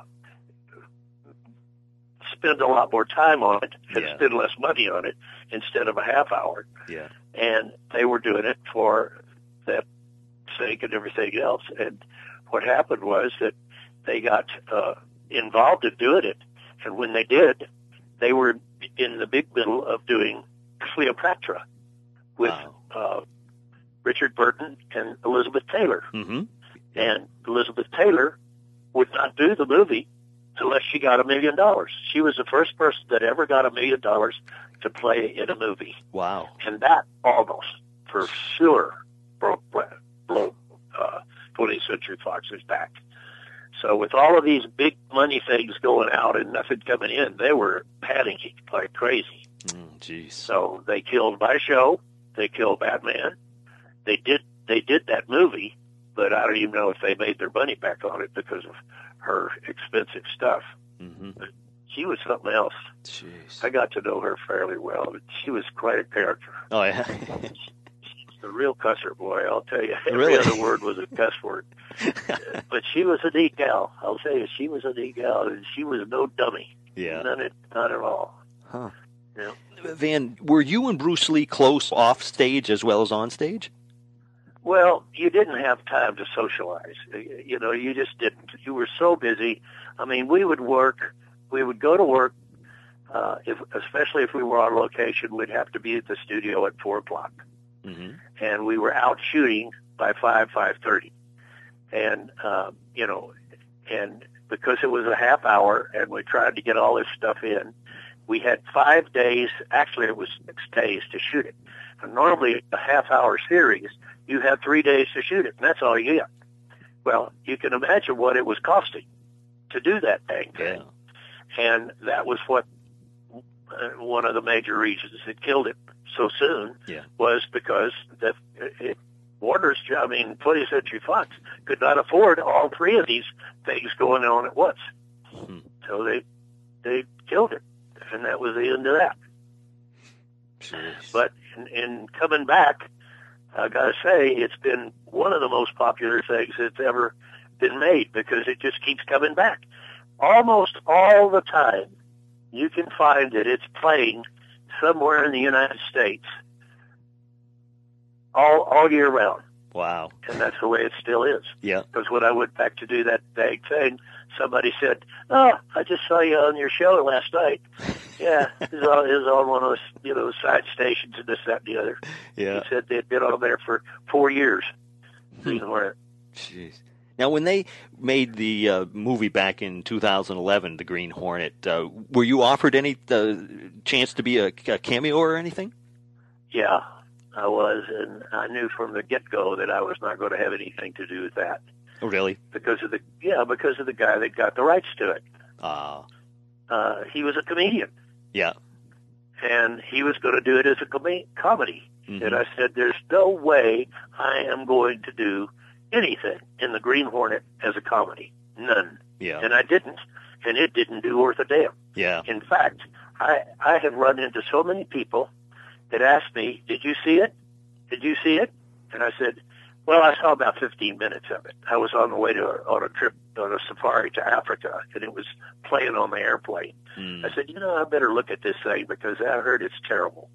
[SPEAKER 1] spend a lot more time on it and
[SPEAKER 3] Yeah.
[SPEAKER 1] spend less money on it instead of a half hour.
[SPEAKER 3] Yeah.
[SPEAKER 1] And they were doing it for that sake and everything else. And what happened was that they got uh, involved in doing it, and when they did, they were in the big middle of doing Cleopatra with
[SPEAKER 3] Wow.
[SPEAKER 1] uh, Richard Burton and Elizabeth Taylor.
[SPEAKER 3] Mm-hmm.
[SPEAKER 1] And Elizabeth Taylor would not do the movie unless she got a million dollars. She was the first person that ever got a million dollars to play in a movie,
[SPEAKER 3] Wow.
[SPEAKER 1] and that almost for sure broke broke uh, 20th Century Fox's back. So with all of these big money things going out and nothing coming in, they were panicking like crazy.
[SPEAKER 3] Mm, Jeez.
[SPEAKER 1] So they killed my show. They killed Batman. They did they did that movie, but I don't even know if they made their money back on it because of her expensive stuff.
[SPEAKER 3] Mm-hmm.
[SPEAKER 1] She was something else.
[SPEAKER 3] Jeez.
[SPEAKER 1] I got to know her fairly well, but she was quite a character.
[SPEAKER 3] Oh yeah.
[SPEAKER 1] The real cusser boy, I'll tell you. Every
[SPEAKER 3] Really?
[SPEAKER 1] other word was a cuss word. but she was a neat gal. I'll tell you, she was a neat gal, and she was no dummy.
[SPEAKER 3] yeah.
[SPEAKER 1] None, at- not at all.
[SPEAKER 3] Huh.
[SPEAKER 1] Yeah.
[SPEAKER 6] Van, were you and Bruce Lee close off stage as well as on stage?
[SPEAKER 1] Well, you didn't have time to socialize. You know, you just didn't. You were so busy. I mean, we would work. We would go to work. Uh, if, especially if we were on location, we'd have to be at the studio at four o'clock,
[SPEAKER 3] Mm-hmm.
[SPEAKER 1] and we were out shooting by five five thirty, and um, you know, and because it was a half hour, and we tried to get all this stuff in, we had five days. Actually, it was six days to shoot it. And normally, a half hour series, you have three days to shoot it, and that's all you get. Well, you can imagine what it was costing to do that thing.
[SPEAKER 3] Yeah.
[SPEAKER 1] And that was what uh, one of the major reasons that killed it so soon
[SPEAKER 3] Yeah.
[SPEAKER 1] was because the it, Warner's, I mean, 20th Century Fox could not afford all three of these things going on at once.
[SPEAKER 3] Hmm.
[SPEAKER 1] So they they killed it, and that was the end of that.
[SPEAKER 3] Jeez.
[SPEAKER 1] But in, in coming back, I got to say it's been one of the most popular things that's ever been made because it just keeps coming back. Almost all the time, you can find that it's playing somewhere in the United States all all year round,
[SPEAKER 3] wow.
[SPEAKER 1] and that's the way it still is.
[SPEAKER 3] Yeah.
[SPEAKER 1] Because when I went back to do that dang thing, somebody said, "Oh, I just saw you on your show last night." Yeah, it was on, it was on one of those you know side stations and this, that, and the other.
[SPEAKER 3] Yeah.
[SPEAKER 1] He said they'd been on there for four years. Hmm. Where-
[SPEAKER 3] Jeez. Now, when they made the uh, movie back in 2011, The Green Hornet, uh, were you offered any uh, chance to be a, a cameo or anything?
[SPEAKER 1] Yeah, I was, and I knew from the get go that I was not going to have anything to do with that
[SPEAKER 3] Oh, really?
[SPEAKER 1] because of the yeah because of the guy that got the rights to it.
[SPEAKER 3] Uh,
[SPEAKER 1] Uh, he was a comedian,
[SPEAKER 3] yeah.
[SPEAKER 1] and he was going to do it as a com- comedy.
[SPEAKER 3] Mhm.
[SPEAKER 1] And I said, "There's no way I am going to do anything in the Green Hornet as a comedy. None."
[SPEAKER 3] Yeah.
[SPEAKER 1] And I didn't, and it didn't do worth a damn.
[SPEAKER 3] Yeah.
[SPEAKER 1] In fact, I I have run into so many people that asked me, "Did you see it? Did you see it?" And I said, "Well, I saw about 15 minutes of it. I was on the way to on a trip on a safari to Africa, and it was playing on the airplane.
[SPEAKER 3] Mm.
[SPEAKER 1] I said, you know, I better look at this thing because I heard it's terrible.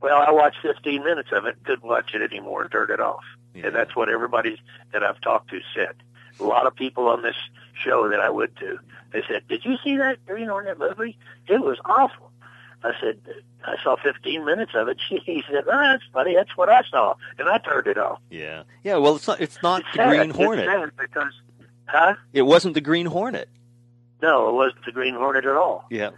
[SPEAKER 1] Well, I watched 15 minutes of it, couldn't watch it anymore, and turned it off.
[SPEAKER 3] Yeah.
[SPEAKER 1] And that's what everybody that I've talked to said. A lot of people on this show that I went to, they said, "Did you see that Green Hornet movie? It was awful." I said, "I saw 15 minutes of it." He said, "Oh, that's funny. That's what I saw," and I turned it off.
[SPEAKER 3] Yeah. Yeah. Well, it's not. It's not
[SPEAKER 1] It's
[SPEAKER 3] the
[SPEAKER 1] sad.
[SPEAKER 3] Green
[SPEAKER 1] It's
[SPEAKER 3] Hornet.
[SPEAKER 1] sad because, huh?
[SPEAKER 3] It wasn't the Green Hornet.
[SPEAKER 1] No, it wasn't the Green Hornet at all.
[SPEAKER 3] Yeah.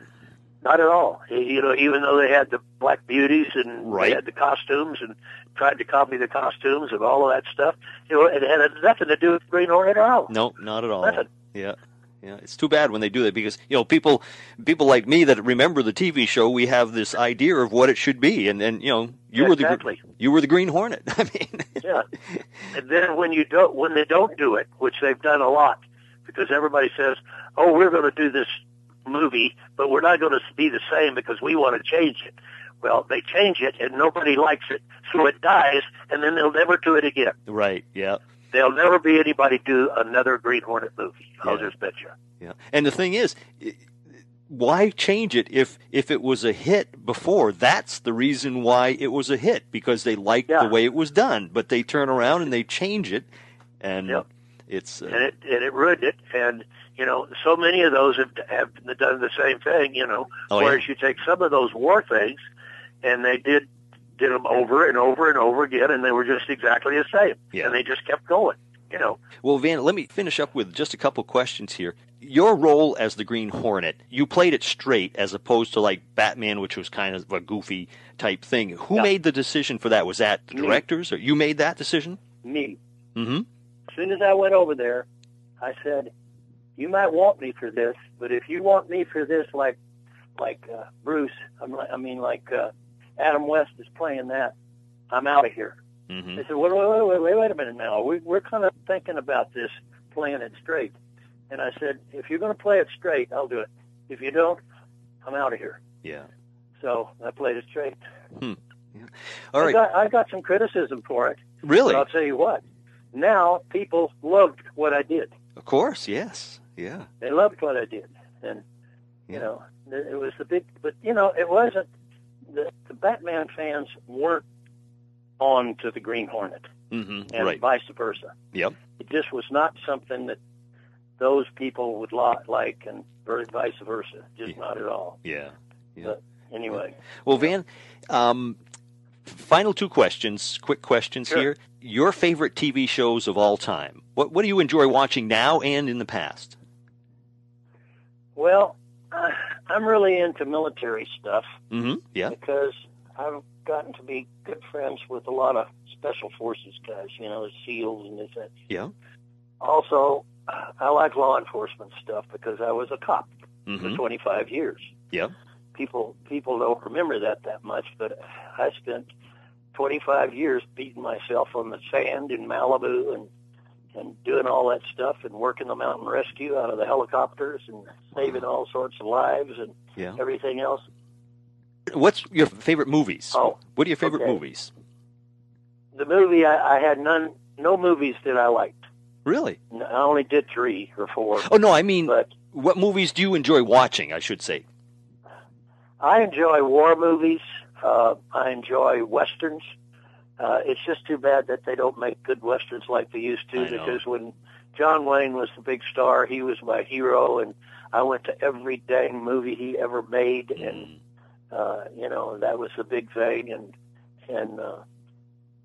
[SPEAKER 1] Not at all. You know, even though they had the black beauties and
[SPEAKER 3] Right.
[SPEAKER 1] they had the costumes and tried to copy the costumes and all of that stuff, you know, it had nothing to do with Green Hornet at all.
[SPEAKER 3] No, not at all.
[SPEAKER 1] Nothing.
[SPEAKER 3] Yeah. Yeah, it's too bad when they do that because you know people, people like me that remember the TV show, we have this idea of what it should be, and and you know you were the you were the Green Hornet. I mean,
[SPEAKER 1] Yeah. And then when you don't, when they don't do it, which they've done a lot, because everybody says, "Oh, we're going to do this movie, but we're not going to be the same because we want to change it." Well, they change it and nobody likes it, so it dies, and then they'll never do it again.
[SPEAKER 3] right? Yeah,
[SPEAKER 1] There'll never be anybody do another Green Hornet movie. I'll
[SPEAKER 3] Yeah.
[SPEAKER 1] just bet you.
[SPEAKER 3] yeah. And the thing is, why change it if if it was a hit before? That's the reason why it was a hit because they liked
[SPEAKER 1] Yeah.
[SPEAKER 3] the way it was done. But they turn around and they change it, and
[SPEAKER 1] Yep.
[SPEAKER 3] it's uh,
[SPEAKER 1] and it and it ruined it. And you know, so many of those have have done the same thing. You know,
[SPEAKER 3] Oh, yeah.
[SPEAKER 1] whereas you take some of those war things, and they did did them over and over and over again, and they were just exactly the same,
[SPEAKER 3] Yeah.
[SPEAKER 1] and they just kept going. You know,
[SPEAKER 3] Well, Van, let me finish up with just a couple questions here. Your role as the Green Hornet, you played it straight as opposed to like Batman, which was kind of a goofy type thing. Who
[SPEAKER 1] Yeah.
[SPEAKER 3] made the decision for that? Was that the
[SPEAKER 1] Me.
[SPEAKER 3] directors, or you made that decision?
[SPEAKER 1] me.
[SPEAKER 3] Mm-hmm.
[SPEAKER 1] As soon as I went over there, I said, "You might want me for this, but if you want me for this, like like uh, Bruce, I'm like, I mean like uh, Adam West is playing that, I'm out of here."
[SPEAKER 3] Mm-hmm.
[SPEAKER 1] They said, wait, wait, wait, wait, wait a minute now. We, we're kind of thinking about this, playing it straight. And I said, if you're going to play it straight, I'll do it. If you don't, I'm out of here.
[SPEAKER 3] Yeah.
[SPEAKER 1] So I played it straight.
[SPEAKER 3] All
[SPEAKER 1] I
[SPEAKER 3] right.
[SPEAKER 1] got, I got some criticism for it,
[SPEAKER 3] Really?
[SPEAKER 1] but I'll tell you what. Now people loved what I did.
[SPEAKER 3] Of course. Yes. Yeah.
[SPEAKER 1] They loved what I did, and you
[SPEAKER 3] Yeah.
[SPEAKER 1] know, it was the big. But you know, it wasn't. The, the Batman fans weren't on to the Green Hornet,
[SPEAKER 3] Mm-hmm.
[SPEAKER 1] and
[SPEAKER 3] Right.
[SPEAKER 1] vice versa.
[SPEAKER 3] Yep.
[SPEAKER 1] it just was not something that those people would li- like, and vice versa. Just
[SPEAKER 3] Yeah.
[SPEAKER 1] not at all.
[SPEAKER 3] Yeah. Yeah.
[SPEAKER 1] But anyway,
[SPEAKER 3] Well, Van, um, final two questions, quick questions
[SPEAKER 1] Sure.
[SPEAKER 3] here. Your favorite TV shows of all time. What What do you enjoy watching now and in the past?
[SPEAKER 1] Well, uh, I'm really into military stuff
[SPEAKER 3] Mm-hmm. Yeah.
[SPEAKER 1] because I've gotten to be good friends with a lot of special forces guys. You know, the SEALs and this. That.
[SPEAKER 3] Yeah.
[SPEAKER 1] Also, I like law enforcement stuff because I was a cop
[SPEAKER 3] Mm-hmm.
[SPEAKER 1] for 25 years.
[SPEAKER 3] Yeah.
[SPEAKER 1] people people don't remember that that much, but I spent 25 years beating myself on the sand in Malibu and and doing all that stuff and working the mountain rescue out of the helicopters and saving all sorts of lives and
[SPEAKER 3] Yeah.
[SPEAKER 1] everything else.
[SPEAKER 3] What's your favorite movies?
[SPEAKER 1] Oh,
[SPEAKER 3] What are your favorite
[SPEAKER 1] okay.
[SPEAKER 3] movies?
[SPEAKER 1] the movie I, I had none, no movies that I liked.
[SPEAKER 3] Really?
[SPEAKER 1] I only did three or four,
[SPEAKER 3] Oh no, I mean,
[SPEAKER 1] but
[SPEAKER 3] what movies do you enjoy watching? I should say.
[SPEAKER 1] I enjoy war movies. Uh, I enjoy westerns. Uh, it's just too bad that they don't make good westerns like they used to.
[SPEAKER 3] I know.
[SPEAKER 1] Because when John Wayne was the big star, he was my hero, and I went to every dang movie he ever made, and
[SPEAKER 3] Mm.
[SPEAKER 1] uh, you know that was the big thing. And and uh,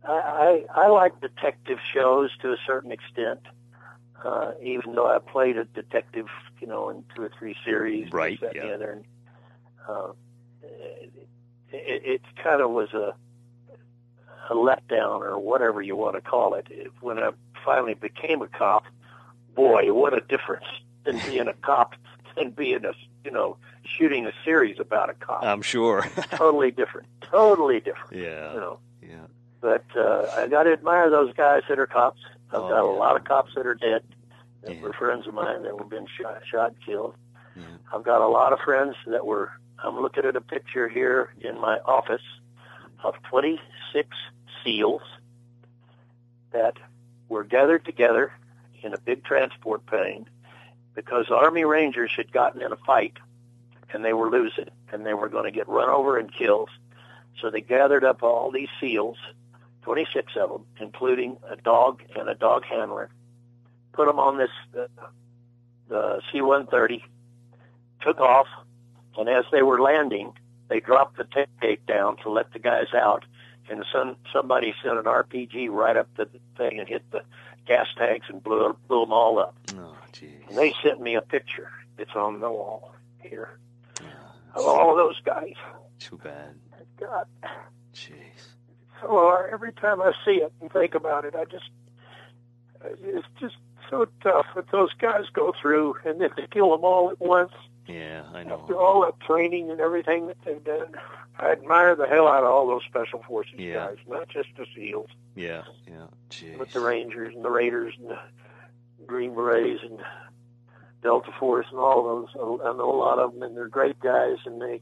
[SPEAKER 1] I, I I like detective shows to a certain extent. Uh, even though I played a detective, you know, in two or three series,
[SPEAKER 6] Right,
[SPEAKER 1] that,
[SPEAKER 6] yeah.
[SPEAKER 1] and the other, and uh, it, it, it kind of was a a letdown or whatever you want to call it. When I finally became a cop, boy, what a difference in being a cop than being a you know shooting a series about a cop.
[SPEAKER 6] I'm sure.
[SPEAKER 1] totally different. Totally different.
[SPEAKER 6] yeah.
[SPEAKER 1] You know.
[SPEAKER 6] Yeah.
[SPEAKER 1] But uh, I got to admire those guys that are cops. I've
[SPEAKER 6] Oh,
[SPEAKER 1] got a lot of cops that are dead. That
[SPEAKER 6] Yeah.
[SPEAKER 1] were friends of mine that have been shot, shot, killed.
[SPEAKER 6] Yeah.
[SPEAKER 1] I've got a lot of friends that were. I'm looking at a picture here in my office of 26 SEALs that were gathered together in a big transport plane because Army Rangers had gotten in a fight and they were losing and they were going to get run over and killed. So they gathered up all these SEALs, 26 of them, including a dog and a dog handler, put them on this uh, the C-130, took off, and as they were landing, they dropped the tape down to let the guys out, and some somebody sent an RPG right up the thing and hit the gas tanks and blew blew them all up.
[SPEAKER 6] Oh, jeez.
[SPEAKER 1] And they sent me a picture. It's on the wall here of all those guys.
[SPEAKER 6] Too bad.
[SPEAKER 1] God.
[SPEAKER 6] Jeez.
[SPEAKER 1] So uh, every time I see it and think about it, I just it's just so tough that those guys go through, and then they kill them all at once
[SPEAKER 6] Yeah, I know.
[SPEAKER 1] after all that training and everything that they've done. I admire the hell out of all those special forces
[SPEAKER 6] Yeah.
[SPEAKER 1] guys, not just the SEALs,
[SPEAKER 6] Yeah, yeah. Jeez.
[SPEAKER 1] but the Rangers and the Raiders and the Green Berets and Delta Force and all those. I know a lot of them, and they're great guys, and they.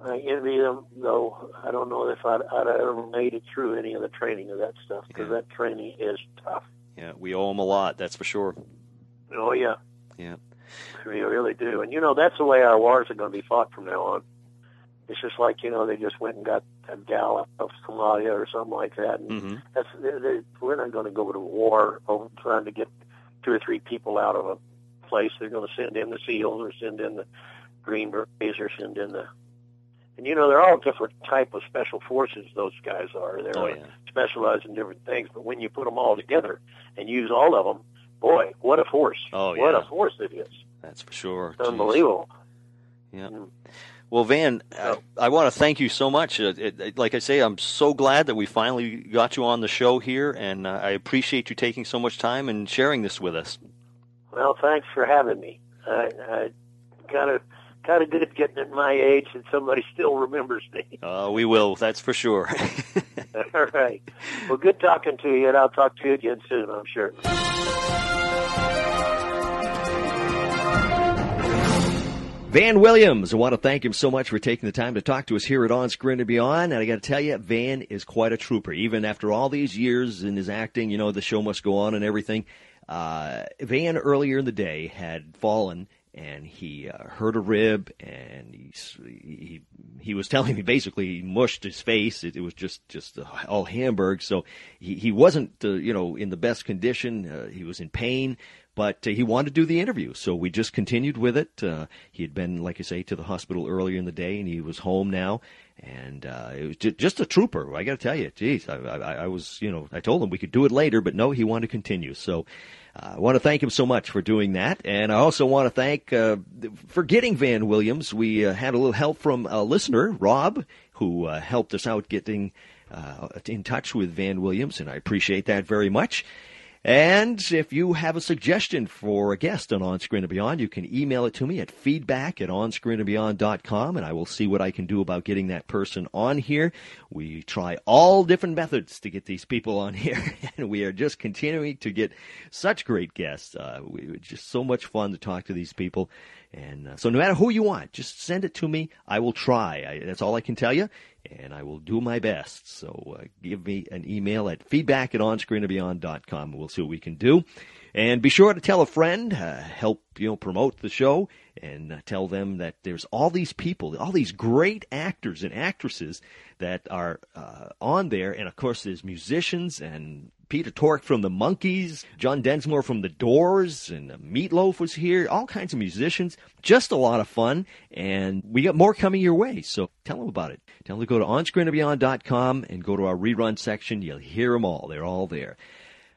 [SPEAKER 1] I envy them, though. I don't know if I'd, I'd ever made it through any of the training of that stuff because
[SPEAKER 6] Yeah.
[SPEAKER 1] that training is tough.
[SPEAKER 6] Yeah, we owe them a lot, that's for sure.
[SPEAKER 1] Oh yeah,
[SPEAKER 6] Yeah.
[SPEAKER 1] We really do. And you know that's the way our wars are going to be fought from now on. It's just like you know they just went and got a gal out of Somalia or something like that, and
[SPEAKER 6] hmm
[SPEAKER 1] that's they they we're not going to go to war over trying to get two or three people out of a place. They're going to send in the SEALs or send in the Green Berets or send in the and you know they're all different type of special forces. Those guys are they're
[SPEAKER 6] Oh, yeah.
[SPEAKER 1] specialized in different things. But when you put them all together and use all of them, boy, what a force!
[SPEAKER 6] Oh,
[SPEAKER 1] what a force it is!
[SPEAKER 6] That's for sure.
[SPEAKER 1] It's unbelievable.
[SPEAKER 6] Yeah.
[SPEAKER 1] Mm.
[SPEAKER 6] Well, Van, I, I want to thank you so much. Uh, it, it, like I say, I'm so glad that we finally got you on the show here, and uh, I appreciate you taking so much time and sharing this with us.
[SPEAKER 1] Well, thanks for having me. I, I kind of kind of good getting at my age and somebody still remembers me.
[SPEAKER 6] Uh, we will, that's for sure.
[SPEAKER 1] All right. Well, good talking to you, and I'll talk to you again soon, I'm sure.
[SPEAKER 3] Van Williams, I want to thank him so much for taking the time to talk to us here at On Screen and Beyond. And I got to tell you, Van is quite a trooper. Even after all these years in his acting, you know, the show must go on and everything. Uh, Van earlier in the day had fallen and he uh, hurt a rib and he's, he he was telling me basically he mushed his face. It, it was just just uh, all Hamburg. So he he wasn't uh, you know in the best condition. Uh, he was in pain, but uh, he wanted to do the interview. So we just continued with it. Uh, he had been like I say to the hospital earlier in the day, and he was home now. And uh, it was ju- just a trooper. I got to tell you, geez, I, I, I was, you know, I told him we could do it later, but no, he wanted to continue. So uh, I want to thank him so much for doing that, and I also want to thank uh, for getting Van Williams. We uh, had a little help from a listener, Rob, who helped us out getting uh, in touch with Van Williams, and I appreciate that very much. And if you have a suggestion for a guest on On Screen and Beyond, you can email it to me at feedback at onscreenandbeyond.com, and I will see what I can do about getting that person on here. We try all different methods to get these people on here, and we are just continuing to get such great guests. Uh, we, just so much fun to talk to these people. And uh, so no matter who you want, just send it to me. I will try. I, that's all I can tell you. And I will do my best. So uh, give me an email at feedback at onscreenandbeyond.com. We'll see what we can do. And be sure to tell a friend, uh, help, you know, promote the show and uh, tell them that there's all these people, all these great actors and actresses that are uh, on there. And of course, there's musicians and Peter Tork from the Monkees, John Densmore from the Doors, and uh, Meatloaf was here. All kinds of musicians. Just a lot of fun. And we got more coming your way. So tell them about it. Tell them to go to onscreenandbeyond.com and go to our rerun section. You'll hear them all. They're all there.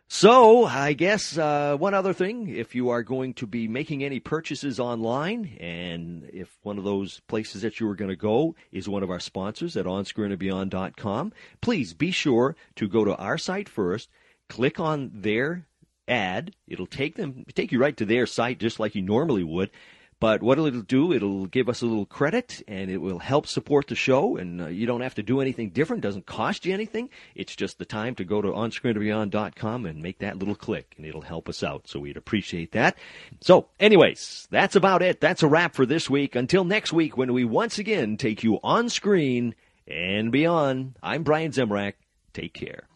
[SPEAKER 3] So, I guess uh, one other thing, if you are going to be making any purchases online, and if one of those places that you are going to go is one of our sponsors at onscreenandbeyond.com, please be sure to go to our site first, click on their ad. It'll take them take you right to their site just like you normally would. But what it'll do, it'll give us a little credit and it will help support the show. And uh, you don't have to do anything different. Doesn't cost you anything. It's just the time to go to onscreenandbeyond.com and make that little click and it'll help us out. So we'd appreciate that. So anyways, that's about it. That's a wrap for this week. Until next week when we once again take you on screen and beyond. I'm Brian Zemrak. Take care.